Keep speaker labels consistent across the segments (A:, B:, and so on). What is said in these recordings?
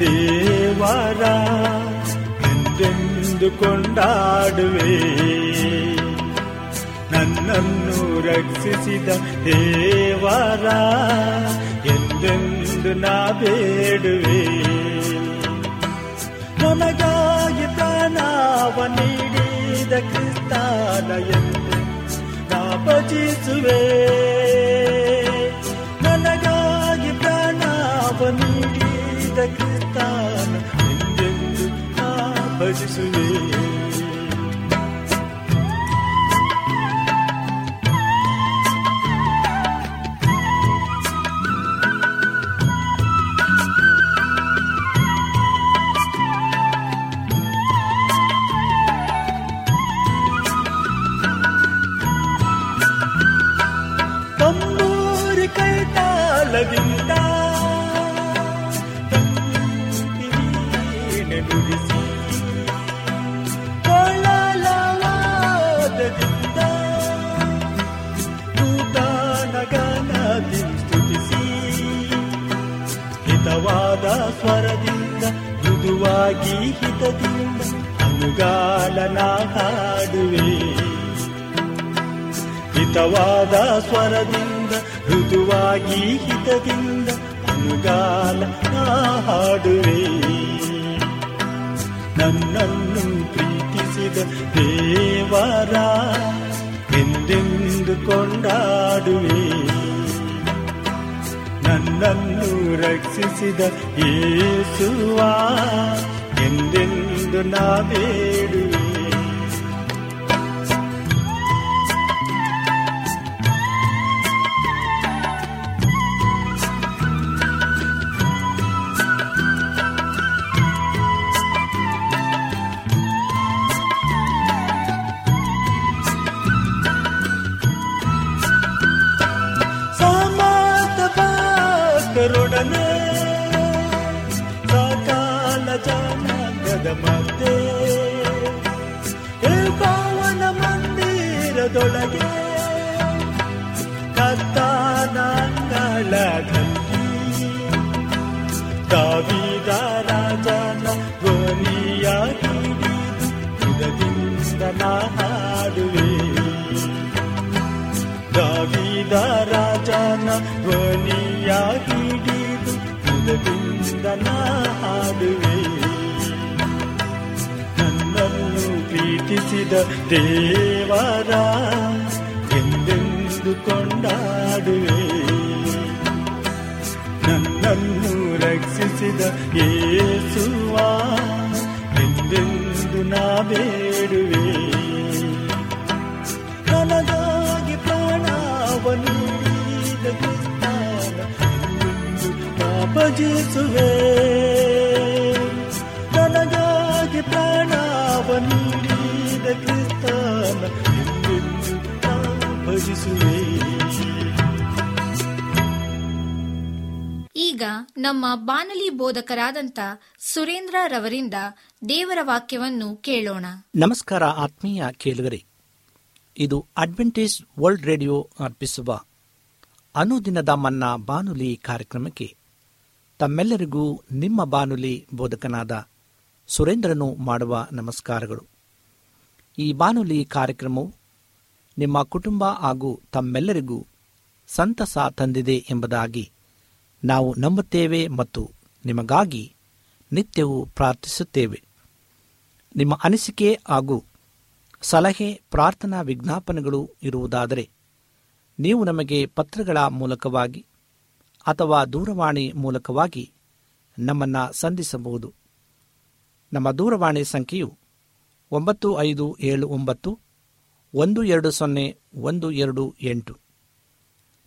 A: தேவரா ಎಂದೆಂದು ಕೊಂಡಾಡುವೆ ನನ್ನನ್ನು ರಕ್ಷಿಸಿದ ದೇವರ ಎಂದೆಂದು ನಾ ಬೇಡುವೆ ನನಗಾಗಿ ಪ್ರಾಣವ ನೀಡಿದ ಕ್ರಿಸ್ತಾನ ಎಂದು ನಾ ಭಜಿಸುವೆ गता
B: ಕಿಂದ ಅನುಗಾಲ ಹಾಡುವೆ ನನ್ನನ್ನು ಪ್ರೀತಿಸಿದ ದೇವರ ಎಂದೆಂದು ಕೊಂಡಾಡುವೆ ನನ್ನನ್ನು ರಕ್ಷಿಸಿದ ಏಸುವ ಎಂದೆಂದು ನಾ लिदा राजा काविदा राजानाडुवे ಪ್ರೀತಿಸಿದ ದೇವರ ಎಂದೆಂದು ಕೊಂಡಾಡುವೆ ನನ್ನನ್ನು ರಕ್ಷಿಸಿದ ಏಸುವ ಎಂದೆಂದು ನಾ ಬೇಡುವೆ ನನಗಾಗಿ ಪ್ರಾಣವನ್ನು ಭಜಿಸುವೆ ನನಗಾಗಿ ಪ್ರಾಣವನ್ನು
A: ಈಗ ನಮ್ಮ ಬಾನಲಿ ಬೋಧಕರಾದಂಥ ಸುರೇಂದ್ರ ರವರಿಂದ ದೇವರ ವಾಕ್ಯವನ್ನು ಕೇಳೋಣ
C: ನಮಸ್ಕಾರ ಆತ್ಮೀಯ ಕೇಳುಗರೆ ಇದು ಅಡ್ವೆಂಟೇಜ್ ವರ್ಲ್ಡ್ ರೇಡಿಯೋ ಅರ್ಪಿಸುವ ಅನುದಿನದ ಮನ್ನಾ ಬಾನುಲಿ ಕಾರ್ಯಕ್ರಮಕ್ಕೆ ತಮ್ಮೆಲ್ಲರಿಗೂ ನಿಮ್ಮ ಬಾನುಲಿ ಬೋಧಕನಾದ ಸುರೇಂದ್ರನು ಮಾಡುವ ನಮಸ್ಕಾರಗಳು ಈ ಬಾನುಲಿ ಕಾರ್ಯಕ್ರಮವು ನಿಮ್ಮ ಕುಟುಂಬ ಹಾಗೂ ತಮ್ಮೆಲ್ಲರಿಗೂ ಸಂತಸ ತಂದಿದೆ ಎಂಬುದಾಗಿ ನಾವು ನಂಬುತ್ತೇವೆ ಮತ್ತು ನಿಮಗಾಗಿ ನಿತ್ಯವೂ ಪ್ರಾರ್ಥಿಸುತ್ತೇವೆ ನಿಮ್ಮ ಅನಿಸಿಕೆ ಹಾಗೂ ಸಲಹೆ ಪ್ರಾರ್ಥನಾ ವಿಜ್ಞಾಪನೆಗಳು ಇರುವುದಾದರೆ ನೀವು ನಮಗೆ ಪತ್ರಗಳ ಮೂಲಕವಾಗಿ ಅಥವಾ ದೂರವಾಣಿ ಮೂಲಕವಾಗಿ ನಮ್ಮನ್ನು ಸಂಧಿಸಬಹುದು ನಮ್ಮ ದೂರವಾಣಿ ಸಂಖ್ಯೆಯು ಒಂಬತ್ತು ಐದು ಏಳು ಒಂಬತ್ತು ಒಂದು ಎರಡು ಸೊನ್ನೆ ಒಂದು ಎರಡು ಎಂಟು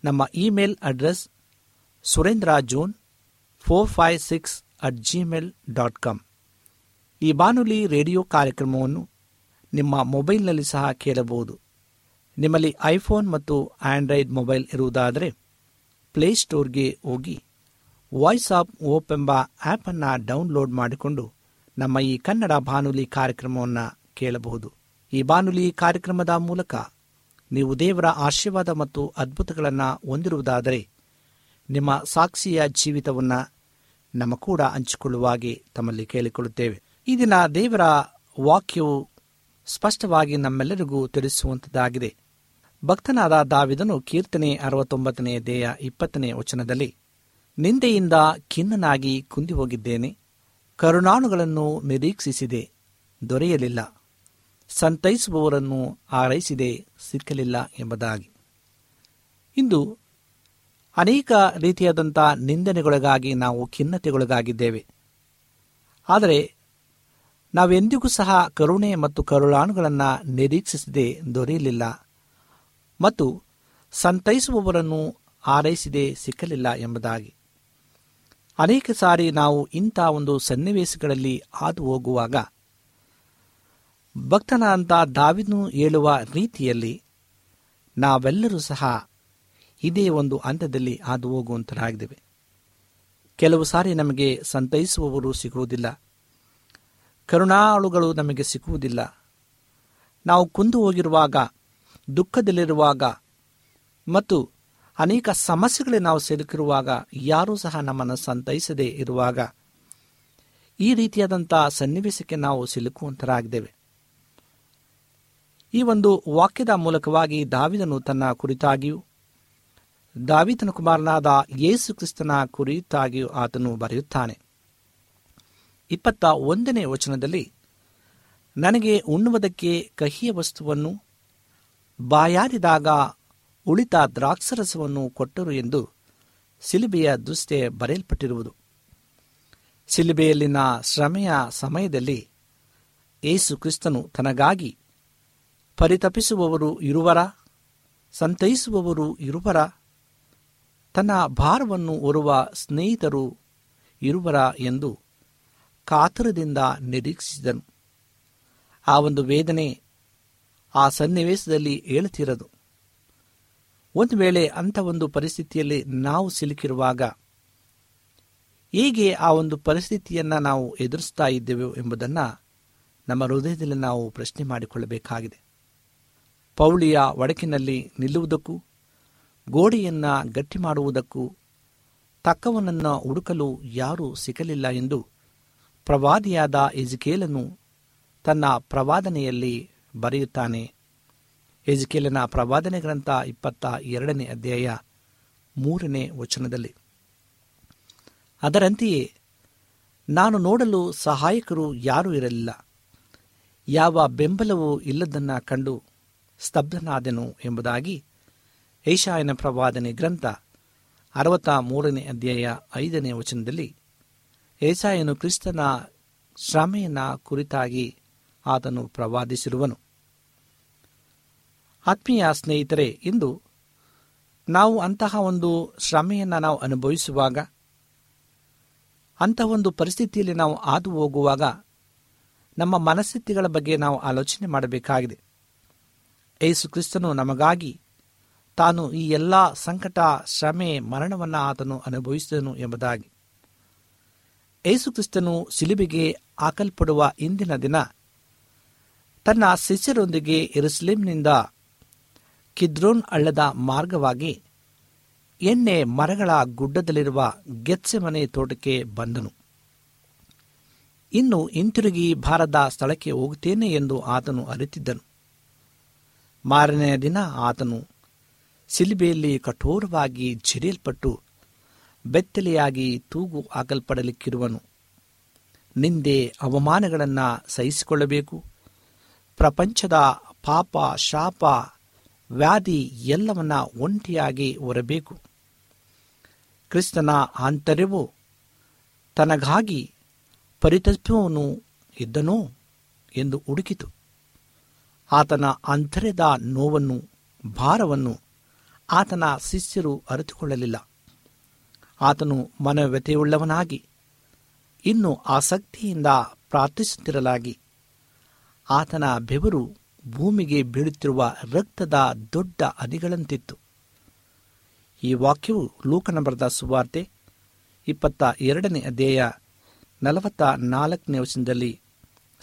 C: ನಮ್ಮ email address Surendra John four five six at Gmail dot com ಈ ಬಾನುಲಿ ರೇಡಿಯೋ ಕಾರ್ಯಕ್ರಮವನ್ನು ನಿಮ್ಮ ಮೊಬೈಲ್ನಲ್ಲಿ ಸಹ ಕೇಳಬಹುದು ನಿಮ್ಮಲ್ಲಿ ಐಫೋನ್ ಮತ್ತು ಆಂಡ್ರಾಯ್ಡ್ ಮೊಬೈಲ್ ಇರುವುದಾದರೆ ಪ್ಲೇಸ್ಟೋರ್ಗೆ ಹೋಗಿ ವಾಯ್ಸ್ ಆಫ್ ಓಪ್ ಎಂಬ ಆ್ಯಪನ್ನು ಡೌನ್ಲೋಡ್ ಮಾಡಿಕೊಂಡು ನಮ್ಮ ಈ ಕನ್ನಡ ಬಾನುಲಿ ಕಾರ್ಯಕ್ರಮವನ್ನು ಕೇಳಬಹುದು ಈ ಬಾನುಲಿ ಕಾರ್ಯಕ್ರಮದ ಮೂಲಕ ನೀವು ದೇವರ ಆಶೀರ್ವಾದ ಮತ್ತು ಅದ್ಭುತಗಳನ್ನು ಹೊಂದಿರುವುದಾದರೆ ನಿಮ್ಮ ಸಾಕ್ಷಿಯ ಜೀವಿತವನ್ನು ನಮ್ಮ ಕೂಡ ಹಂಚಿಕೊಳ್ಳುವಾಗಿ ತಮ್ಮಲ್ಲಿ ಕೇಳಿಕೊಳ್ಳುತ್ತೇವೆ ಈ ದಿನ ದೇವರ ವಾಕ್ಯವು ಸ್ಪಷ್ಟವಾಗಿ ನಮ್ಮೆಲ್ಲರಿಗೂ ತಿಳಿಸುವಂತದ್ದಾಗಿದೆ ಭಕ್ತನಾದ ದಾವಿದನು ಕೀರ್ತನೆ ಅರವತ್ತೊಂಬತ್ತನೇ ದೇಹ ಇಪ್ಪತ್ತನೇ ವಚನದಲ್ಲಿ ನಿಂದೆಯಿಂದ ಖಿನ್ನನಾಗಿ ಕುಂದಿ ಹೋಗಿದ್ದೇನೆ ಕರುಣಾಣುಗಳನ್ನು ನಿರೀಕ್ಷಿಸಿದೆ ದೊರೆಯಲಿಲ್ಲ ಸಂತೈಸುವವರನ್ನು ಆರೈಸಿದೆ ಸಿಕ್ಕಲಿಲ್ಲ ಎಂಬುದಾಗಿ ಇಂದು ಅನೇಕ ರೀತಿಯಾದಂಥ ನಿಂದನೆಗೊಳಗಾಗಿ ನಾವು ಖಿನ್ನತೆಗೊಳಗಾಗಿದ್ದೇವೆ ಆದರೆ ನಾವೆಂದಿಗೂ ಸಹ ಕರುಣೆ ಮತ್ತು ಕರುಣಾಣುಗಳನ್ನು ನಿರೀಕ್ಷಿಸದೆ ದೊರೆಯಲಿಲ್ಲ ಮತ್ತು ಸಂತೈಸುವವರನ್ನು ಆರೈಸಿದೆ ಸಿಕ್ಕಲಿಲ್ಲ ಎಂಬುದಾಗಿ ಅನೇಕ ಸಾರಿ ನಾವು ಇಂಥ ಒಂದು ಸನ್ನಿವೇಶಗಳಲ್ಲಿ ಹಾದು ಹೋಗುವಾಗ ಭಕ್ತನ ಅಂತ ದಾವಿನು ಹೇಳುವ ರೀತಿಯಲ್ಲಿ ನಾವೆಲ್ಲರೂ ಸಹ ಇದೇ ಒಂದು ಹಂತದಲ್ಲಿ ಹಾದು ಹೋಗುವಂತರಾಗಿದ್ದೇವೆ ಕೆಲವು ಸಾರಿ ನಮಗೆ ಸಂತೈಸುವವರು ಸಿಗುವುದಿಲ್ಲ ಕರುಣಾಳುಗಳು ನಮಗೆ ಸಿಗುವುದಿಲ್ಲ ನಾವು ಕುಂದು ಹೋಗಿರುವಾಗ ದುಃಖದಲ್ಲಿರುವಾಗ ಮತ್ತು ಅನೇಕ ಸಮಸ್ಯೆಗಳಿಗೆ ನಾವು ಸಿಲುಕಿರುವಾಗ ಯಾರೂ ಸಹ ನಮ್ಮನ್ನು ಸಂತೈಸದೇ ಇರುವಾಗ ಈ ರೀತಿಯಾದಂಥ ಸನ್ನಿವೇಶಕ್ಕೆ ನಾವು ಸಿಲುಕುವಂತರಾಗಿದ್ದೇವೆ ಈ ಒಂದು ವಾಕ್ಯದ ಮೂಲಕವಾಗಿ ದಾವಿದನು ತನ್ನ ಕುರಿತಾಗಿಯೂ ದಾವಿದನ ಕುಮಾರನಾದ ಯೇಸು ಕ್ರಿಸ್ತನ ಕುರಿತಾಗಿಯೂ ಆತನು ಬರೆಯುತ್ತಾನೆ ಇಪ್ಪತ್ತ ಒಂದನೇ ವಚನದಲ್ಲಿ ನನಗೆ ಉಣ್ಣುವುದಕ್ಕೆ ಕಹಿಯ ವಸ್ತುವನ್ನು ಬಾಯಾರಿದಾಗ ಉಳಿತ ದ್ರಾಕ್ಷರಸವನ್ನು ಕೊಟ್ಟರು ಎಂದು ಸಿಲುಬೆಯ ದುಷ್ಟೆ ಬರೆಯಲ್ಪಟ್ಟಿರುವುದು ಸಿಲುಬೆಯಲ್ಲಿನ ಶ್ರಮೆಯ ಸಮಯದಲ್ಲಿ ಏಸು ಕ್ರಿಸ್ತನು ತನಗಾಗಿ ಪರಿತಪಿಸುವವರು ಇರುವರ ಸಂತೈಸುವವರು ಇರುವರ ತನ್ನ ಭಾರವನ್ನು ಹೊರುವ ಸ್ನೇಹಿತರು ಇರುವರ ಎಂದು ಕಾತರದಿಂದ ನಿರೀಕ್ಷಿಸಿದನು ಆ ಒಂದು ವೇದನೆ ಆ ಸನ್ನಿವೇಶದಲ್ಲಿ ಹೇಳುತ್ತಿರದು ಒಂದು ವೇಳೆ ಅಂಥ ಒಂದು ಪರಿಸ್ಥಿತಿಯಲ್ಲಿ ನಾವು ಸಿಲುಕಿರುವಾಗ ಹೇಗೆ ಆ ಒಂದು ಪರಿಸ್ಥಿತಿಯನ್ನು ನಾವು ಎದುರಿಸ್ತಾ ಇದ್ದೇವೆ ಎಂಬುದನ್ನು ನಮ್ಮ ಹೃದಯದಲ್ಲಿ ನಾವು ಪ್ರಶ್ನೆ ಮಾಡಿಕೊಳ್ಳಬೇಕಾಗಿದೆ ಪೌಳಿಯ ಒಡಕಿನಲ್ಲಿ ನಿಲ್ಲುವುದಕ್ಕೂ ಗೋಡೆಯನ್ನು ಗಟ್ಟಿ ಮಾಡುವುದಕ್ಕೂ ತಕ್ಕವನನ್ನು ಹುಡುಕಲು ಯಾರೂ ಸಿಗಲಿಲ್ಲ ಎಂದು ಪ್ರವಾದಿಯಾದ ಎಜಿಕೇಲನು ತನ್ನ ಪ್ರವಾದನೆಯಲ್ಲಿ ಬರೆಯುತ್ತಾನೆ ಎಜಿಕೇಲಿನ ಪ್ರವಾದನೆ ಗ್ರಂಥ ಇಪ್ಪತ್ತ ಎರಡನೇ ಅಧ್ಯಾಯ ಮೂರನೇ ವಚನದಲ್ಲಿ ಅದರಂತೆಯೇ ನಾನು ನೋಡಲು ಸಹಾಯಕರು ಯಾರೂ ಇರಲಿಲ್ಲ ಯಾವ ಬೆಂಬಲವೂ ಇಲ್ಲದನ್ನು ಕಂಡು ಸ್ತಬ್ಧನಾದೆನು ಎಂಬುದಾಗಿ ಏಷಾಯನ ಪ್ರವಾದನೆ ಗ್ರಂಥ ಅರವತ್ತ ಮೂರನೇ ಅಧ್ಯಾಯ ಐದನೇ ವಚನದಲ್ಲಿ ಏಸಾಯನು ಕ್ರಿಸ್ತನ ಶ್ರಮೆಯನ್ನ ಕುರಿತಾಗಿ ಆತನು ಪ್ರವಾದಿಸಿರುವನು ಆತ್ಮೀಯ ಸ್ನೇಹಿತರೆ ಇಂದು ನಾವು ಅಂತಹ ಒಂದು ಶ್ರಮೆಯನ್ನು ನಾವು ಅನುಭವಿಸುವಾಗ ಅಂತಹ ಒಂದು ಪರಿಸ್ಥಿತಿಯಲ್ಲಿ ನಾವು ಹಾದು ಹೋಗುವಾಗ ನಮ್ಮ ಮನಸ್ಥಿತಿಗಳ ಬಗ್ಗೆ ನಾವು ಆಲೋಚನೆ ಮಾಡಬೇಕಾಗಿದೆ ಯೇಸು ಕ್ರಿಸ್ತನು ನಮಗಾಗಿ ತಾನು ಈ ಎಲ್ಲ ಸಂಕಟ ಶ್ರಮೆ ಮರಣವನ್ನು ಆತನು ಅನುಭವಿಸಿದನು ಎಂಬುದಾಗಿ ಯೇಸು ಕ್ರಿಸ್ತನು ಸಿಲುಬೆಗೆ ಹಾಕಲ್ಪಡುವ ಇಂದಿನ ದಿನ ತನ್ನ ಶಿಷ್ಯರೊಂದಿಗೆ ಇರುಸ್ಲಿಂನಿಂದ ಕಿದ್ರೋನ್ ಹಳ್ಳದ ಮಾರ್ಗವಾಗಿ ಎಣ್ಣೆ ಮರಗಳ ಗುಡ್ಡದಲ್ಲಿರುವ ಗೆತ್ಸೆಮನೆ ತೋಟಕ್ಕೆ ಬಂದನು ಇನ್ನು ಹಿಂತಿರುಗಿ ಭಾರದ ಸ್ಥಳಕ್ಕೆ ಹೋಗುತ್ತೇನೆ ಎಂದು ಆತನು ಅರಿತಿದ್ದನು ಮಾರನೆಯ ದಿನ ಆತನು ಸಿಲಿಬೆಯಲ್ಲಿ ಕಠೋರವಾಗಿ ಜಿರಿಯಲ್ಪಟ್ಟು ಬೆತ್ತಲೆಯಾಗಿ ತೂಗು ಹಾಕಲ್ಪಡಲಿಕ್ಕಿರುವನು ನಿಂದೆ ಅವಮಾನಗಳನ್ನು ಸಹಿಸಿಕೊಳ್ಳಬೇಕು ಪ್ರಪಂಚದ ಪಾಪ ಶಾಪ ವ್ಯಾಧಿ ಎಲ್ಲವನ್ನ ಒಂಟಿಯಾಗಿ ಹೊರಬೇಕು ಕ್ರಿಸ್ತನ ಆಂತರ್ಯವು ತನಗಾಗಿ ಪರಿತತ್ವವನ್ನು ಇದ್ದನೋ ಎಂದು ಹುಡುಕಿತು ಆತನ ಅಂತರ್ಯದ ನೋವನ್ನು ಭಾರವನ್ನು ಆತನ ಶಿಷ್ಯರು ಅರಿತುಕೊಳ್ಳಲಿಲ್ಲ ಆತನು ಮನವ್ಯತೆಯುಳ್ಳವನಾಗಿ ಇನ್ನು ಆಸಕ್ತಿಯಿಂದ ಪ್ರಾರ್ಥಿಸುತ್ತಿರಲಾಗಿ ಆತನ ಬೆವರು ಭೂಮಿಗೆ ಬೀಳುತ್ತಿರುವ ರಕ್ತದ ದೊಡ್ಡ ಅದಿಗಳಂತಿತ್ತು ಈ ವಾಕ್ಯವು ಲೂಕನ ಸುವಾರ್ತೆ ಇಪ್ಪತ್ತ ಎರಡನೇ ಅಧ್ಯಾಯ ನಲವತ್ತ ನಾಲ್ಕನೇ ವಚನದಲ್ಲಿ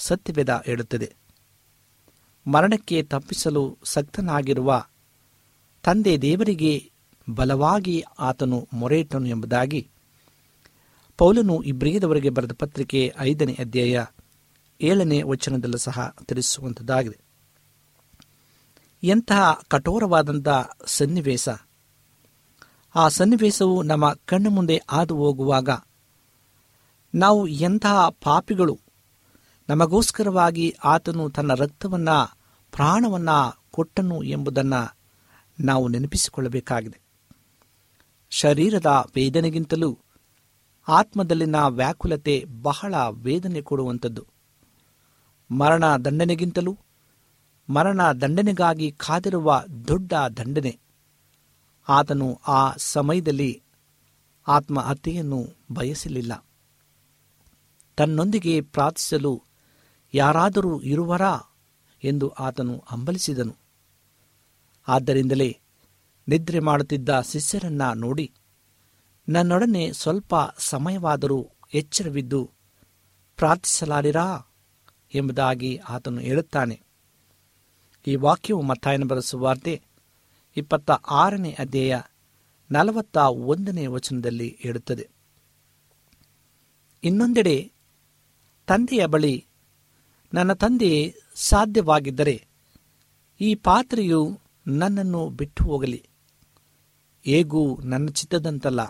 C: ಸತ್ಯವೇದ ಹೇಳುತ್ತದೆ ಮರಣಕ್ಕೆ ತಪ್ಪಿಸಲು ಸಕ್ತನಾಗಿರುವ ತಂದೆ ದೇವರಿಗೆ ಬಲವಾಗಿ ಆತನು ಮೊರೆಯಿಟ್ಟನು ಎಂಬುದಾಗಿ ಪೌಲನು ಇಬ್ರಿಯದವರೆಗೆ ಬರೆದ ಪತ್ರಿಕೆ ಐದನೇ ಅಧ್ಯಾಯ ಏಳನೇ ವಚನದಲ್ಲೂ ಸಹ ತಿಳಿಸುವಂಥದ್ದಾಗಿದೆ ಎಂತಹ ಕಠೋರವಾದಂಥ ಸನ್ನಿವೇಶ ಆ ಸನ್ನಿವೇಶವು ನಮ್ಮ ಕಣ್ಣು ಮುಂದೆ ಹಾದು ಹೋಗುವಾಗ ನಾವು ಎಂತಹ ಪಾಪಿಗಳು ನಮಗೋಸ್ಕರವಾಗಿ ಆತನು ತನ್ನ ರಕ್ತವನ್ನು ಪ್ರಾಣವನ್ನು ಕೊಟ್ಟನು ಎಂಬುದನ್ನು ನಾವು ನೆನಪಿಸಿಕೊಳ್ಳಬೇಕಾಗಿದೆ ಶರೀರದ ವೇದನೆಗಿಂತಲೂ ಆತ್ಮದಲ್ಲಿನ ವ್ಯಾಕುಲತೆ ಬಹಳ ವೇದನೆ ಕೊಡುವಂಥದ್ದು ಮರಣ ದಂಡನೆಗಿಂತಲೂ ಮರಣ ದಂಡನೆಗಾಗಿ ಕಾದಿರುವ ದೊಡ್ಡ ದಂಡನೆ ಆತನು ಆ ಸಮಯದಲ್ಲಿ ಆತ್ಮಹತ್ಯೆಯನ್ನು ಬಯಸಲಿಲ್ಲ ತನ್ನೊಂದಿಗೆ ಪ್ರಾರ್ಥಿಸಲು ಯಾರಾದರೂ ಇರುವರಾ ಎಂದು ಆತನು ಹಂಬಲಿಸಿದನು ಆದ್ದರಿಂದಲೇ ನಿದ್ರೆ ಮಾಡುತ್ತಿದ್ದ ಶಿಷ್ಯರನ್ನ ನೋಡಿ ನನ್ನೊಡನೆ ಸ್ವಲ್ಪ ಸಮಯವಾದರೂ ಎಚ್ಚರವಿದ್ದು ಪ್ರಾರ್ಥಿಸಲಾರಿರಾ ಎಂಬುದಾಗಿ ಆತನು ಹೇಳುತ್ತಾನೆ ಈ ವಾಕ್ಯವು ಮತ್ತಾಯನ ಬರೆಸುವಾರ್ತೆ ಇಪ್ಪತ್ತ ಆರನೇ ಅಧ್ಯಾಯ ನಲವತ್ತ ಒಂದನೇ ವಚನದಲ್ಲಿ ಹೇಳುತ್ತದೆ ಇನ್ನೊಂದೆಡೆ ತಂದೆಯ ಬಳಿ ನನ್ನ ತಂದೆಯೇ ಸಾಧ್ಯವಾಗಿದ್ದರೆ ಈ ಪಾತ್ರೆಯು ನನ್ನನ್ನು ಬಿಟ್ಟು ಹೋಗಲಿ ಹೇಗೂ ನನ್ನ ಚಿತ್ತದಂತಲ್ಲ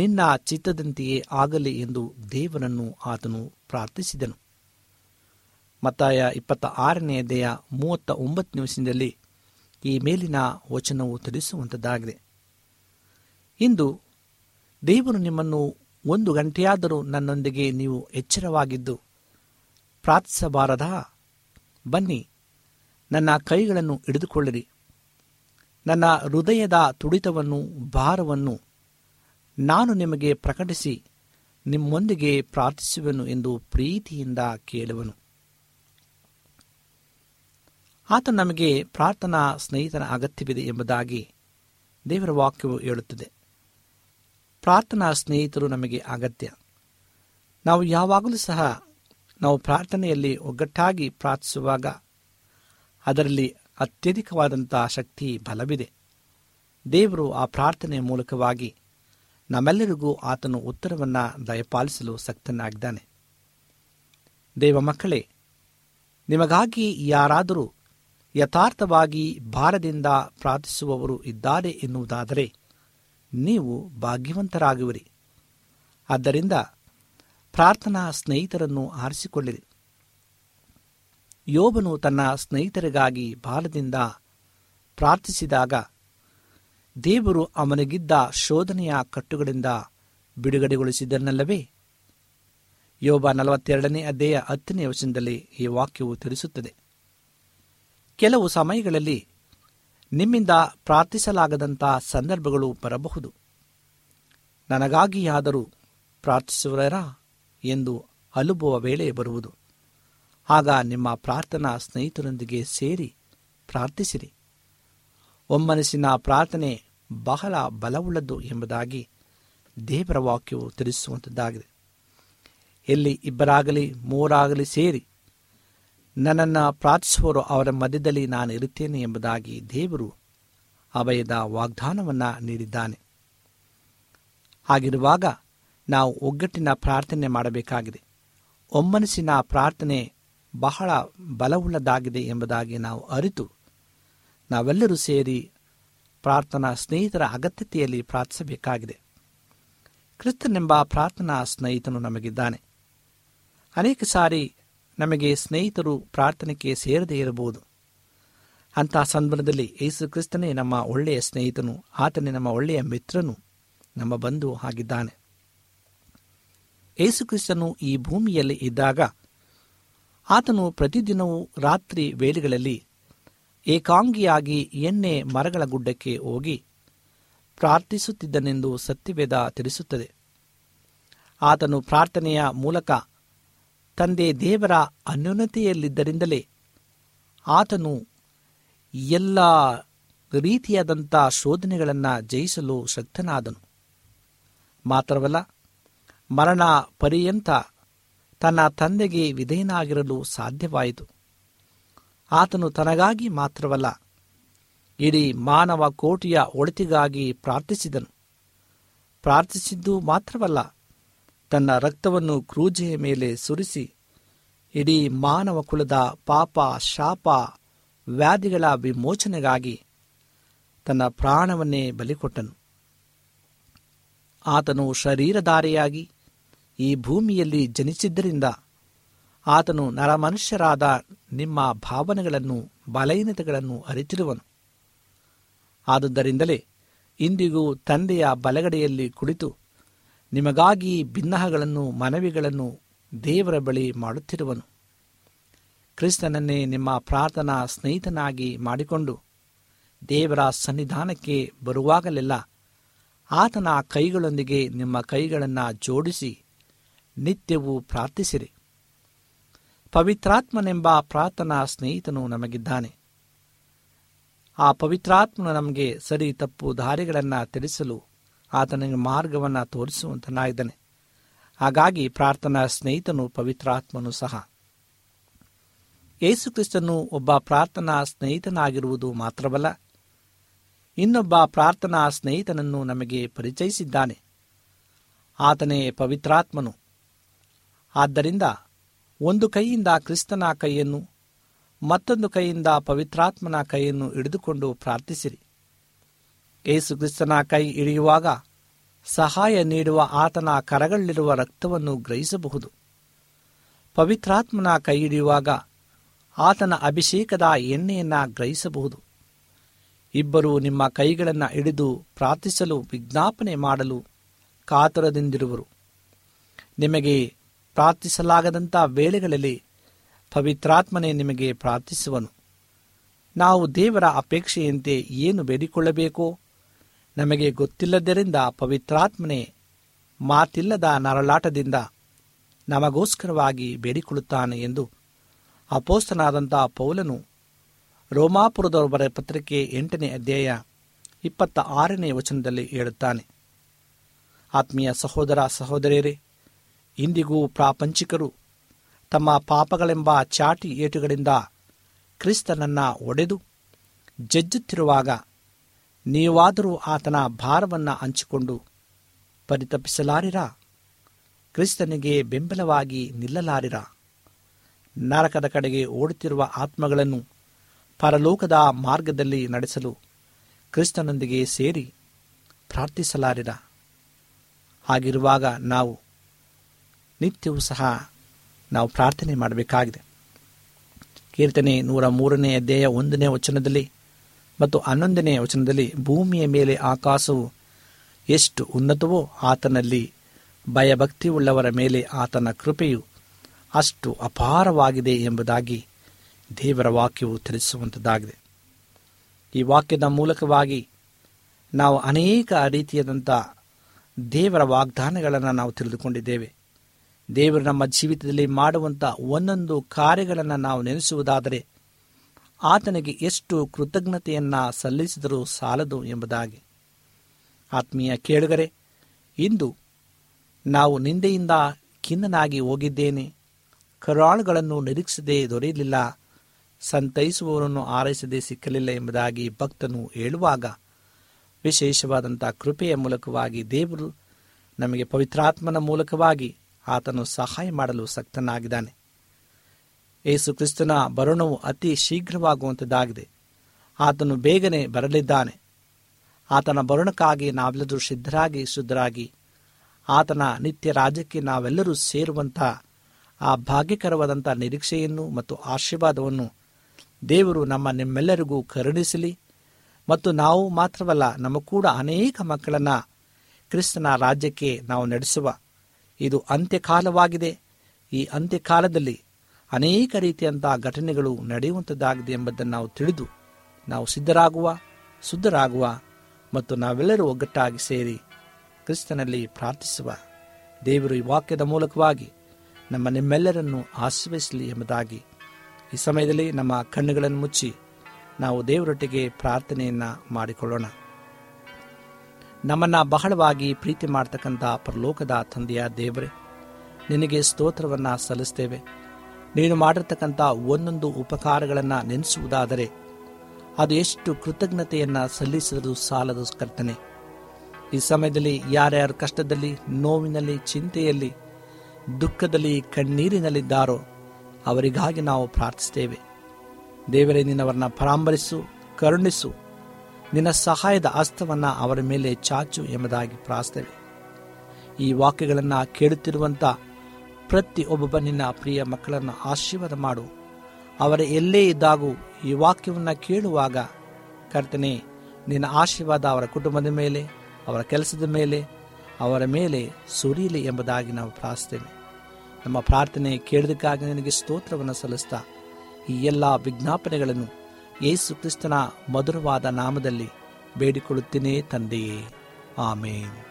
C: ನಿನ್ನ ಚಿತ್ತದಂತೆಯೇ ಆಗಲಿ ಎಂದು ದೇವರನ್ನು ಆತನು ಪ್ರಾರ್ಥಿಸಿದನು ಮತ್ತಾಯ ಇಪ್ಪತ್ತ ಆರನೆಯ ದೇಹ ಮೂವತ್ತ ಒಂಬತ್ತು ನಿಮಿಷದಲ್ಲಿ ಈ ಮೇಲಿನ ವಚನವು ತಿಳಿಸುವಂಥದ್ದಾಗಿದೆ ಇಂದು ದೇವರು ನಿಮ್ಮನ್ನು ಒಂದು ಗಂಟೆಯಾದರೂ ನನ್ನೊಂದಿಗೆ ನೀವು ಎಚ್ಚರವಾಗಿದ್ದು ಪ್ರಾರ್ಥಿಸಬಾರದ ಬನ್ನಿ ನನ್ನ ಕೈಗಳನ್ನು ಹಿಡಿದುಕೊಳ್ಳಿರಿ ನನ್ನ ಹೃದಯದ ತುಡಿತವನ್ನು ಭಾರವನ್ನು ನಾನು ನಿಮಗೆ ಪ್ರಕಟಿಸಿ ನಿಮ್ಮೊಂದಿಗೆ ಪ್ರಾರ್ಥಿಸುವೆನು ಎಂದು ಪ್ರೀತಿಯಿಂದ ಕೇಳುವನು ಆತ ನಮಗೆ ಪ್ರಾರ್ಥನಾ ಸ್ನೇಹಿತನ ಅಗತ್ಯವಿದೆ ಎಂಬುದಾಗಿ ದೇವರ ವಾಕ್ಯವು ಹೇಳುತ್ತದೆ ಪ್ರಾರ್ಥನಾ ಸ್ನೇಹಿತರು ನಮಗೆ ಅಗತ್ಯ ನಾವು ಯಾವಾಗಲೂ ಸಹ ನಾವು ಪ್ರಾರ್ಥನೆಯಲ್ಲಿ ಒಗ್ಗಟ್ಟಾಗಿ ಪ್ರಾರ್ಥಿಸುವಾಗ ಅದರಲ್ಲಿ ಅತ್ಯಧಿಕವಾದಂತಹ ಶಕ್ತಿ ಬಲವಿದೆ ದೇವರು ಆ ಪ್ರಾರ್ಥನೆಯ ಮೂಲಕವಾಗಿ ನಮ್ಮೆಲ್ಲರಿಗೂ ಆತನು ಉತ್ತರವನ್ನು ದಯಪಾಲಿಸಲು ಸಕ್ತನಾಗಿದ್ದಾನೆ ದೇವ ಮಕ್ಕಳೇ ನಿಮಗಾಗಿ ಯಾರಾದರೂ ಯಥಾರ್ಥವಾಗಿ ಭಾರದಿಂದ ಪ್ರಾರ್ಥಿಸುವವರು ಇದ್ದಾರೆ ಎನ್ನುವುದಾದರೆ ನೀವು ಭಾಗ್ಯವಂತರಾಗುವಿರಿ ಆದ್ದರಿಂದ ಪ್ರಾರ್ಥನಾ ಸ್ನೇಹಿತರನ್ನು ಆರಿಸಿಕೊಳ್ಳಿರಿ ಯೋಬನು ತನ್ನ ಸ್ನೇಹಿತರಿಗಾಗಿ ಭಾರದಿಂದ ಪ್ರಾರ್ಥಿಸಿದಾಗ ದೇವರು ಅವನಿಗಿದ್ದ ಶೋಧನೆಯ ಕಟ್ಟುಗಳಿಂದ ಬಿಡುಗಡೆಗೊಳಿಸಿದನಲ್ಲವೇ ಯೋಬ ನಲವತ್ತೆರಡನೇ ಅಧ್ಯಾಯ ಹತ್ತನೇ ವಚನದಲ್ಲಿ ಈ ವಾಕ್ಯವು ತಿಳಿಸುತ್ತದೆ ಕೆಲವು ಸಮಯಗಳಲ್ಲಿ ನಿಮ್ಮಿಂದ ಪ್ರಾರ್ಥಿಸಲಾಗದಂಥ ಸಂದರ್ಭಗಳು ಬರಬಹುದು ನನಗಾಗಿಯಾದರೂ ಪ್ರಾರ್ಥಿಸುವರ ಎಂದು ಅಲುಬುವ ವೇಳೆ ಬರುವುದು ಆಗ ನಿಮ್ಮ ಪ್ರಾರ್ಥನಾ ಸ್ನೇಹಿತರೊಂದಿಗೆ ಸೇರಿ ಪ್ರಾರ್ಥಿಸಿರಿ ಒಮ್ಮನಸ್ಸಿನ ಪ್ರಾರ್ಥನೆ ಬಹಳ ಬಲವುಳ್ಳದ್ದು ಎಂಬುದಾಗಿ ದೇವರ ವಾಕ್ಯವು ತಿಳಿಸುವಂಥದ್ದಾಗಿದೆ ಎಲ್ಲಿ ಇಬ್ಬರಾಗಲಿ ಮೂವರಾಗಲಿ ಸೇರಿ ನನ್ನನ್ನು ಪ್ರಾರ್ಥಿಸುವವರು ಅವರ ಮಧ್ಯದಲ್ಲಿ ನಾನು ಇರುತ್ತೇನೆ ಎಂಬುದಾಗಿ ದೇವರು ಅಭಯದ ವಾಗ್ದಾನವನ್ನು ನೀಡಿದ್ದಾನೆ ಹಾಗಿರುವಾಗ ನಾವು ಒಗ್ಗಟ್ಟಿನ ಪ್ರಾರ್ಥನೆ ಮಾಡಬೇಕಾಗಿದೆ ಒಮ್ಮನಸಿನ ಪ್ರಾರ್ಥನೆ ಬಹಳ ಬಲವುಳ್ಳದಾಗಿದೆ ಎಂಬುದಾಗಿ ನಾವು ಅರಿತು ನಾವೆಲ್ಲರೂ ಸೇರಿ ಪ್ರಾರ್ಥನಾ ಸ್ನೇಹಿತರ ಅಗತ್ಯತೆಯಲ್ಲಿ ಪ್ರಾರ್ಥಿಸಬೇಕಾಗಿದೆ ಕ್ರಿಸ್ತನೆಂಬ ಪ್ರಾರ್ಥನಾ ಸ್ನೇಹಿತನು ನಮಗಿದ್ದಾನೆ ಅನೇಕ ಸಾರಿ ನಮಗೆ ಸ್ನೇಹಿತರು ಪ್ರಾರ್ಥನೆಗೆ ಸೇರದೇ ಇರಬಹುದು ಅಂತಹ ಸಂದರ್ಭದಲ್ಲಿ ಯೇಸು ಕ್ರಿಸ್ತನೇ ನಮ್ಮ ಒಳ್ಳೆಯ ಸ್ನೇಹಿತನು ಆತನೇ ನಮ್ಮ ಒಳ್ಳೆಯ ಮಿತ್ರನು ನಮ್ಮ ಬಂಧು ಆಗಿದ್ದಾನೆ ಯೇಸುಕ್ರಿಸ್ತನು ಈ ಭೂಮಿಯಲ್ಲಿ ಇದ್ದಾಗ ಆತನು ಪ್ರತಿದಿನವೂ ರಾತ್ರಿ ವೇಳೆಗಳಲ್ಲಿ ಏಕಾಂಗಿಯಾಗಿ ಎಣ್ಣೆ ಮರಗಳ ಗುಡ್ಡಕ್ಕೆ ಹೋಗಿ ಪ್ರಾರ್ಥಿಸುತ್ತಿದ್ದನೆಂದು ಸತ್ಯವೇದ ತಿಳಿಸುತ್ತದೆ ಆತನು ಪ್ರಾರ್ಥನೆಯ ಮೂಲಕ ತಂದೆ ದೇವರ ಅನ್ಯೂನತೆಯಲ್ಲಿದ್ದರಿಂದಲೇ ಆತನು ಎಲ್ಲ ರೀತಿಯಾದಂಥ ಶೋಧನೆಗಳನ್ನು ಜಯಿಸಲು ಶಕ್ತನಾದನು ಮಾತ್ರವಲ್ಲ ಮರಣ ಪರ್ಯಂತ ತನ್ನ ತಂದೆಗೆ ವಿಧೇಯನಾಗಿರಲು ಸಾಧ್ಯವಾಯಿತು ಆತನು ತನಗಾಗಿ ಮಾತ್ರವಲ್ಲ ಇಡೀ ಮಾನವ ಕೋಟಿಯ ಒಳಿತಿಗಾಗಿ ಪ್ರಾರ್ಥಿಸಿದನು ಪ್ರಾರ್ಥಿಸಿದ್ದು ಮಾತ್ರವಲ್ಲ ತನ್ನ ರಕ್ತವನ್ನು ಕ್ರೂಜೆಯ ಮೇಲೆ ಸುರಿಸಿ ಇಡೀ ಮಾನವ ಕುಲದ ಪಾಪ ಶಾಪ ವ್ಯಾಧಿಗಳ ವಿಮೋಚನೆಗಾಗಿ ತನ್ನ ಪ್ರಾಣವನ್ನೇ ಬಲಿಕೊಟ್ಟನು ಆತನು ಶರೀರಧಾರಿಯಾಗಿ ಈ ಭೂಮಿಯಲ್ಲಿ ಜನಿಸಿದ್ದರಿಂದ ಆತನು ನರಮನುಷ್ಯರಾದ ನಿಮ್ಮ ಭಾವನೆಗಳನ್ನು ಬಲಹೀನತೆಗಳನ್ನು ಅರಿತಿರುವನು ಆದುದರಿಂದಲೇ ಇಂದಿಗೂ ತಂದೆಯ ಬಲಗಡೆಯಲ್ಲಿ ಕುಳಿತು ನಿಮಗಾಗಿ ಭಿನ್ನಹಗಳನ್ನು ಮನವಿಗಳನ್ನು ದೇವರ ಬಳಿ ಮಾಡುತ್ತಿರುವನು ಕ್ರಿಸ್ತನನ್ನೇ ನಿಮ್ಮ ಪ್ರಾರ್ಥನಾ ಸ್ನೇಹಿತನಾಗಿ ಮಾಡಿಕೊಂಡು ದೇವರ ಸನ್ನಿಧಾನಕ್ಕೆ ಬರುವಾಗಲೆಲ್ಲ ಆತನ ಕೈಗಳೊಂದಿಗೆ ನಿಮ್ಮ ಕೈಗಳನ್ನು ಜೋಡಿಸಿ ನಿತ್ಯವೂ ಪ್ರಾರ್ಥಿಸಿರಿ ಪವಿತ್ರಾತ್ಮನೆಂಬ ಪ್ರಾರ್ಥನಾ ಸ್ನೇಹಿತನು ನಮಗಿದ್ದಾನೆ ಆ ಪವಿತ್ರಾತ್ಮನು ನಮಗೆ ಸರಿ ತಪ್ಪು ದಾರಿಗಳನ್ನು ತಿಳಿಸಲು ಆತನಿಗೆ ಮಾರ್ಗವನ್ನು ತೋರಿಸುವಂತನಾಗಿದ್ದಾನೆ ಹಾಗಾಗಿ ಪ್ರಾರ್ಥನಾ ಸ್ನೇಹಿತನು ಪವಿತ್ರಾತ್ಮನು ಸಹ ಯೇಸುಕ್ರಿಸ್ತನು ಒಬ್ಬ ಪ್ರಾರ್ಥನಾ ಸ್ನೇಹಿತನಾಗಿರುವುದು ಮಾತ್ರವಲ್ಲ ಇನ್ನೊಬ್ಬ ಪ್ರಾರ್ಥನಾ ಸ್ನೇಹಿತನನ್ನು ನಮಗೆ ಪರಿಚಯಿಸಿದ್ದಾನೆ ಆತನೇ ಪವಿತ್ರಾತ್ಮನು ಆದ್ದರಿಂದ ಒಂದು ಕೈಯಿಂದ ಕ್ರಿಸ್ತನ ಕೈಯನ್ನು ಮತ್ತೊಂದು ಕೈಯಿಂದ ಪವಿತ್ರಾತ್ಮನ ಕೈಯನ್ನು ಹಿಡಿದುಕೊಂಡು ಪ್ರಾರ್ಥಿಸಿರಿ ಏಸು ಕ್ರಿಸ್ತನ ಕೈ ಇಳಿಯುವಾಗ ಸಹಾಯ ನೀಡುವ ಆತನ ಕರಗಳಲ್ಲಿರುವ ರಕ್ತವನ್ನು ಗ್ರಹಿಸಬಹುದು ಪವಿತ್ರಾತ್ಮನ ಕೈ ಹಿಡಿಯುವಾಗ ಆತನ ಅಭಿಷೇಕದ ಎಣ್ಣೆಯನ್ನು ಗ್ರಹಿಸಬಹುದು ಇಬ್ಬರು ನಿಮ್ಮ ಕೈಗಳನ್ನು ಹಿಡಿದು ಪ್ರಾರ್ಥಿಸಲು ವಿಜ್ಞಾಪನೆ ಮಾಡಲು ಕಾತುರದಿಂದಿರುವರು ನಿಮಗೆ ಪ್ರಾರ್ಥಿಸಲಾಗದಂಥ ವೇಳೆಗಳಲ್ಲಿ ಪವಿತ್ರಾತ್ಮನೇ ನಿಮಗೆ ಪ್ರಾರ್ಥಿಸುವನು ನಾವು ದೇವರ ಅಪೇಕ್ಷೆಯಂತೆ ಏನು ಬೇಡಿಕೊಳ್ಳಬೇಕೋ ನಮಗೆ ಗೊತ್ತಿಲ್ಲದರಿಂದ ಪವಿತ್ರಾತ್ಮನೇ ಮಾತಿಲ್ಲದ ನರಳಾಟದಿಂದ ನಮಗೋಸ್ಕರವಾಗಿ ಬೇಡಿಕೊಳ್ಳುತ್ತಾನೆ ಎಂದು ಅಪೋಸ್ತನಾದಂಥ ಪೌಲನು ರೋಮಾಪುರದವರ ಪತ್ರಿಕೆ ಎಂಟನೇ ಅಧ್ಯಾಯ ಇಪ್ಪತ್ತ ಆರನೇ ವಚನದಲ್ಲಿ ಹೇಳುತ್ತಾನೆ ಆತ್ಮೀಯ ಸಹೋದರ ಸಹೋದರಿಯರೇ ಇಂದಿಗೂ ಪ್ರಾಪಂಚಿಕರು ತಮ್ಮ ಪಾಪಗಳೆಂಬ ಚಾಟಿ ಏಟುಗಳಿಂದ ಕ್ರಿಸ್ತನನ್ನ ಒಡೆದು ಜಜ್ಜುತ್ತಿರುವಾಗ ನೀವಾದರೂ ಆತನ ಭಾರವನ್ನು ಹಂಚಿಕೊಂಡು ಪರಿತಪಿಸಲಾರಿರ ಕ್ರಿಸ್ತನಿಗೆ ಬೆಂಬಲವಾಗಿ ನಿಲ್ಲಲಾರಿರ ನರಕದ ಕಡೆಗೆ ಓಡುತ್ತಿರುವ ಆತ್ಮಗಳನ್ನು ಪರಲೋಕದ ಮಾರ್ಗದಲ್ಲಿ ನಡೆಸಲು ಕ್ರಿಸ್ತನೊಂದಿಗೆ ಸೇರಿ ಪ್ರಾರ್ಥಿಸಲಾರಿರ ಹಾಗಿರುವಾಗ ನಾವು ನಿತ್ಯವೂ ಸಹ ನಾವು ಪ್ರಾರ್ಥನೆ ಮಾಡಬೇಕಾಗಿದೆ ಕೀರ್ತನೆ ನೂರ ಮೂರನೇ ಅಧ್ಯಾಯ ಒಂದನೇ ವಚನದಲ್ಲಿ ಮತ್ತು ಹನ್ನೊಂದನೆಯ ವಚನದಲ್ಲಿ ಭೂಮಿಯ ಮೇಲೆ ಆಕಾಶವು ಎಷ್ಟು ಉನ್ನತವೋ ಆತನಲ್ಲಿ ಉಳ್ಳವರ ಮೇಲೆ ಆತನ ಕೃಪೆಯು ಅಷ್ಟು ಅಪಾರವಾಗಿದೆ ಎಂಬುದಾಗಿ ದೇವರ ವಾಕ್ಯವು ತಿಳಿಸುವಂಥದ್ದಾಗಿದೆ ಈ ವಾಕ್ಯದ ಮೂಲಕವಾಗಿ ನಾವು ಅನೇಕ ರೀತಿಯಾದಂಥ ದೇವರ ವಾಗ್ದಾನಗಳನ್ನು ನಾವು ತಿಳಿದುಕೊಂಡಿದ್ದೇವೆ ದೇವರು ನಮ್ಮ ಜೀವಿತದಲ್ಲಿ ಮಾಡುವಂಥ ಒಂದೊಂದು ಕಾರ್ಯಗಳನ್ನು ನಾವು ನೆನೆಸುವುದಾದರೆ ಆತನಿಗೆ ಎಷ್ಟು ಕೃತಜ್ಞತೆಯನ್ನು ಸಲ್ಲಿಸಿದರೂ ಸಾಲದು ಎಂಬುದಾಗಿ ಆತ್ಮೀಯ ಕೇಳುಗರೆ ಇಂದು ನಾವು ನಿಂದೆಯಿಂದ ಖಿನ್ನನಾಗಿ ಹೋಗಿದ್ದೇನೆ ಕರಾಳುಗಳನ್ನು ನಿರೀಕ್ಷಿಸದೆ ದೊರೆಯಲಿಲ್ಲ ಸಂತೈಸುವವರನ್ನು ಆರೈಸದೆ ಸಿಕ್ಕಲಿಲ್ಲ ಎಂಬುದಾಗಿ ಭಕ್ತನು ಹೇಳುವಾಗ ವಿಶೇಷವಾದಂಥ ಕೃಪೆಯ ಮೂಲಕವಾಗಿ ದೇವರು ನಮಗೆ ಪವಿತ್ರಾತ್ಮನ ಮೂಲಕವಾಗಿ ಆತನು ಸಹಾಯ ಮಾಡಲು ಸಕ್ತನಾಗಿದ್ದಾನೆ ಏಸು ಕ್ರಿಸ್ತನ ಬರುಣವು ಅತಿ ಶೀಘ್ರವಾಗುವಂಥದ್ದಾಗಿದೆ ಆತನು ಬೇಗನೆ ಬರಲಿದ್ದಾನೆ ಆತನ ಬರುಣಕ್ಕಾಗಿ ನಾವೆಲ್ಲರೂ ಸಿದ್ಧರಾಗಿ ಶುದ್ಧರಾಗಿ ಆತನ ನಿತ್ಯ ರಾಜ್ಯಕ್ಕೆ ನಾವೆಲ್ಲರೂ ಸೇರುವಂಥ ಆ ಭಾಗ್ಯಕರವಾದಂಥ ನಿರೀಕ್ಷೆಯನ್ನು ಮತ್ತು ಆಶೀರ್ವಾದವನ್ನು ದೇವರು ನಮ್ಮ ನಿಮ್ಮೆಲ್ಲರಿಗೂ ಕರುಣಿಸಲಿ ಮತ್ತು ನಾವು ಮಾತ್ರವಲ್ಲ ನಮ್ಮ ಕೂಡ ಅನೇಕ ಮಕ್ಕಳನ್ನು ಕ್ರಿಸ್ತನ ರಾಜ್ಯಕ್ಕೆ ನಾವು ನಡೆಸುವ ಇದು ಅಂತ್ಯಕಾಲವಾಗಿದೆ ಈ ಅಂತ್ಯಕಾಲದಲ್ಲಿ ಅನೇಕ ರೀತಿಯಂತಹ ಘಟನೆಗಳು ನಡೆಯುವಂಥದ್ದಾಗಿದೆ ಎಂಬುದನ್ನು ನಾವು ತಿಳಿದು ನಾವು ಸಿದ್ಧರಾಗುವ ಶುದ್ಧರಾಗುವ ಮತ್ತು ನಾವೆಲ್ಲರೂ ಒಗ್ಗಟ್ಟಾಗಿ ಸೇರಿ ಕ್ರಿಸ್ತನಲ್ಲಿ ಪ್ರಾರ್ಥಿಸುವ ದೇವರು ಈ ವಾಕ್ಯದ ಮೂಲಕವಾಗಿ ನಮ್ಮ ನಿಮ್ಮೆಲ್ಲರನ್ನು ಆಶ್ರಯಿಸಲಿ ಎಂಬುದಾಗಿ ಈ ಸಮಯದಲ್ಲಿ ನಮ್ಮ ಕಣ್ಣುಗಳನ್ನು ಮುಚ್ಚಿ ನಾವು ದೇವರೊಟ್ಟಿಗೆ ಪ್ರಾರ್ಥನೆಯನ್ನು ಮಾಡಿಕೊಳ್ಳೋಣ ನಮ್ಮನ್ನು ಬಹಳವಾಗಿ ಪ್ರೀತಿ ಮಾಡ್ತಕ್ಕಂಥ ಪರಲೋಕದ ತಂದೆಯ ದೇವರೇ ನಿನಗೆ ಸ್ತೋತ್ರವನ್ನು ಸಲ್ಲಿಸ್ತೇವೆ ನೀನು ಮಾಡಿರ್ತಕ್ಕಂಥ ಒಂದೊಂದು ಉಪಕಾರಗಳನ್ನು ನೆನೆಸುವುದಾದರೆ ಅದು ಎಷ್ಟು ಕೃತಜ್ಞತೆಯನ್ನು ಸಲ್ಲಿಸುವುದು ಸಾಲದ ಕರ್ತನೆ ಈ ಸಮಯದಲ್ಲಿ ಯಾರ್ಯಾರು ಕಷ್ಟದಲ್ಲಿ ನೋವಿನಲ್ಲಿ ಚಿಂತೆಯಲ್ಲಿ ದುಃಖದಲ್ಲಿ ಕಣ್ಣೀರಿನಲ್ಲಿದ್ದಾರೋ ಅವರಿಗಾಗಿ ನಾವು ಪ್ರಾರ್ಥಿಸ್ತೇವೆ ದೇವರೇ ನಿನ್ನವರನ್ನ ಪರಾಂಬರಿಸು ಕರುಣಿಸು ನಿನ್ನ ಸಹಾಯದ ಅಸ್ತವನ್ನು ಅವರ ಮೇಲೆ ಚಾಚು ಎಂಬುದಾಗಿ ಪ್ರಾರ್ಥಿಸ್ತೇವೆ ಈ ವಾಕ್ಯಗಳನ್ನು ಕೇಳುತ್ತಿರುವಂಥ ಪ್ರತಿಯೊಬ್ಬ ನಿನ್ನ ಪ್ರಿಯ ಮಕ್ಕಳನ್ನು ಆಶೀರ್ವಾದ ಮಾಡು ಅವರ ಎಲ್ಲೇ ಇದ್ದಾಗೂ ಈ ವಾಕ್ಯವನ್ನು ಕೇಳುವಾಗ ಕರ್ತನೆ ನಿನ್ನ ಆಶೀರ್ವಾದ ಅವರ ಕುಟುಂಬದ ಮೇಲೆ ಅವರ ಕೆಲಸದ ಮೇಲೆ ಅವರ ಮೇಲೆ ಸುರಿಯಲಿ ಎಂಬುದಾಗಿ ನಾವು ಪ್ರಾರ್ಥಿಸ್ತೇವೆ ನಮ್ಮ ಪ್ರಾರ್ಥನೆ ಕೇಳಿದಕ್ಕಾಗಿ ನಿನಗೆ ಸ್ತೋತ್ರವನ್ನು ಸಲ್ಲಿಸ್ತಾ ಈ ಎಲ್ಲ ವಿಜ್ಞಾಪನೆಗಳನ್ನು ಯೇಸು ಕ್ರಿಸ್ತನ ಮಧುರವಾದ ನಾಮದಲ್ಲಿ ಬೇಡಿಕೊಳ್ಳುತ್ತೇನೆ ತಂದೆಯೇ ಆಮೇಲೆ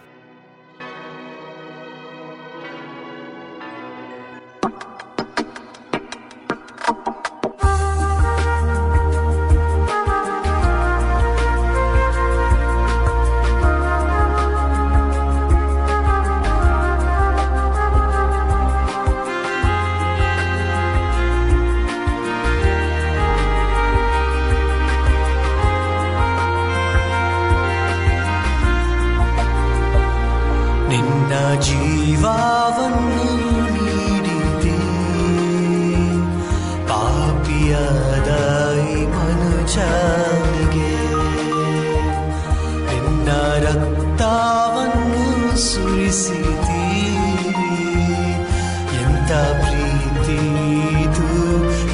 D: ಸುರಿಸಿದ್ದೀರಿ ಎಂತ ಪ್ರೀತಿ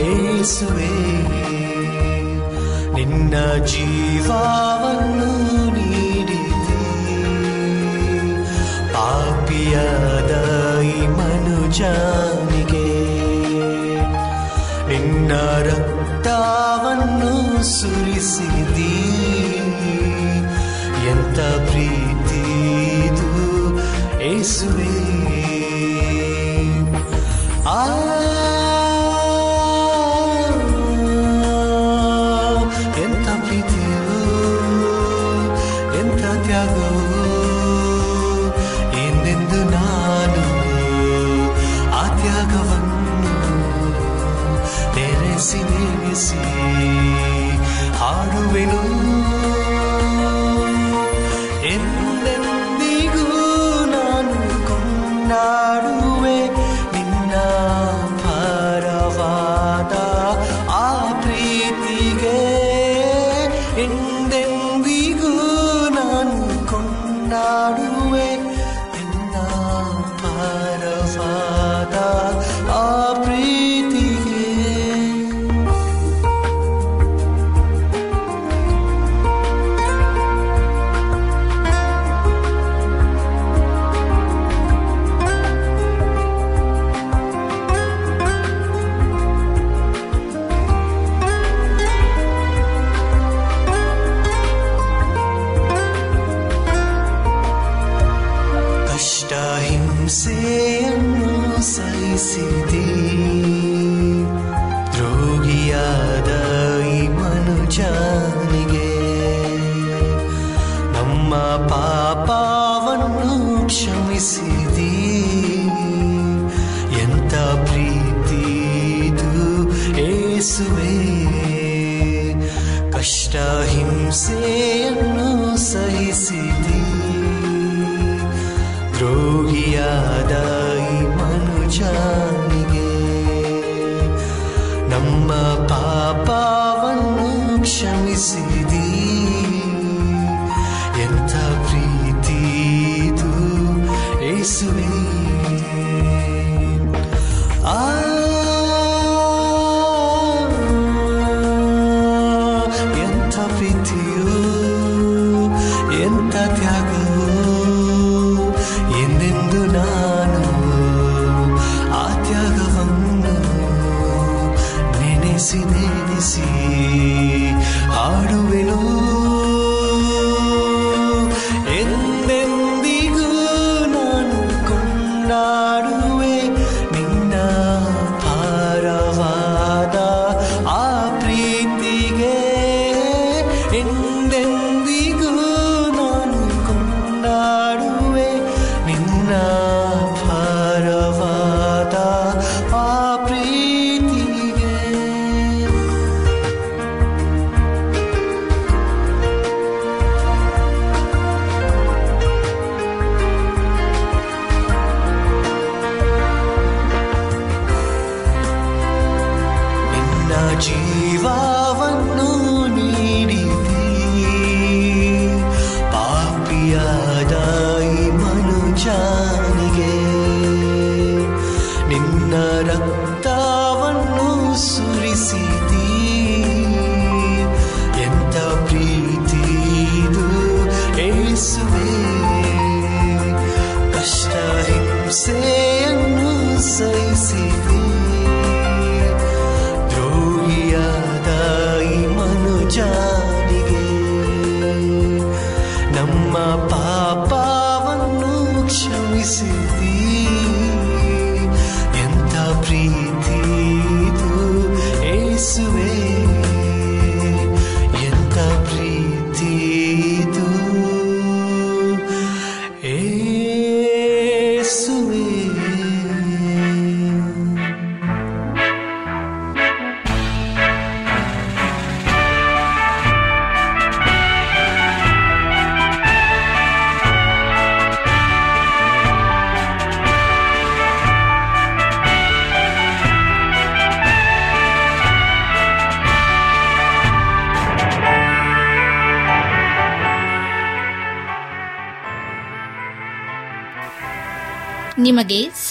D: ಏಸುವೆ ನಿನ್ನ ಜೀವವನ್ನು ನೀಡಿದೆ ಪಾಪಿಯಾದ ಈ ಮನುಜಾನಿಗೆ ನಿನ್ನ ರಕ್ತವನ್ನು ಸುರಿಸಿ sweet. ಸಹಿಸಿದಿ ರೋಗಿಯಾದ ಈ ಮನುಜನಿಗೆ ನಮ್ಮ ಪಾಪವನ್ನು ಕ್ಷಮಿಸಿದಿ ಎಂತ ಪ್ರೀತಿದು ಏಸುವೆ ಕಷ್ಟ ಹಿಂಸೆ siéntate a जीवा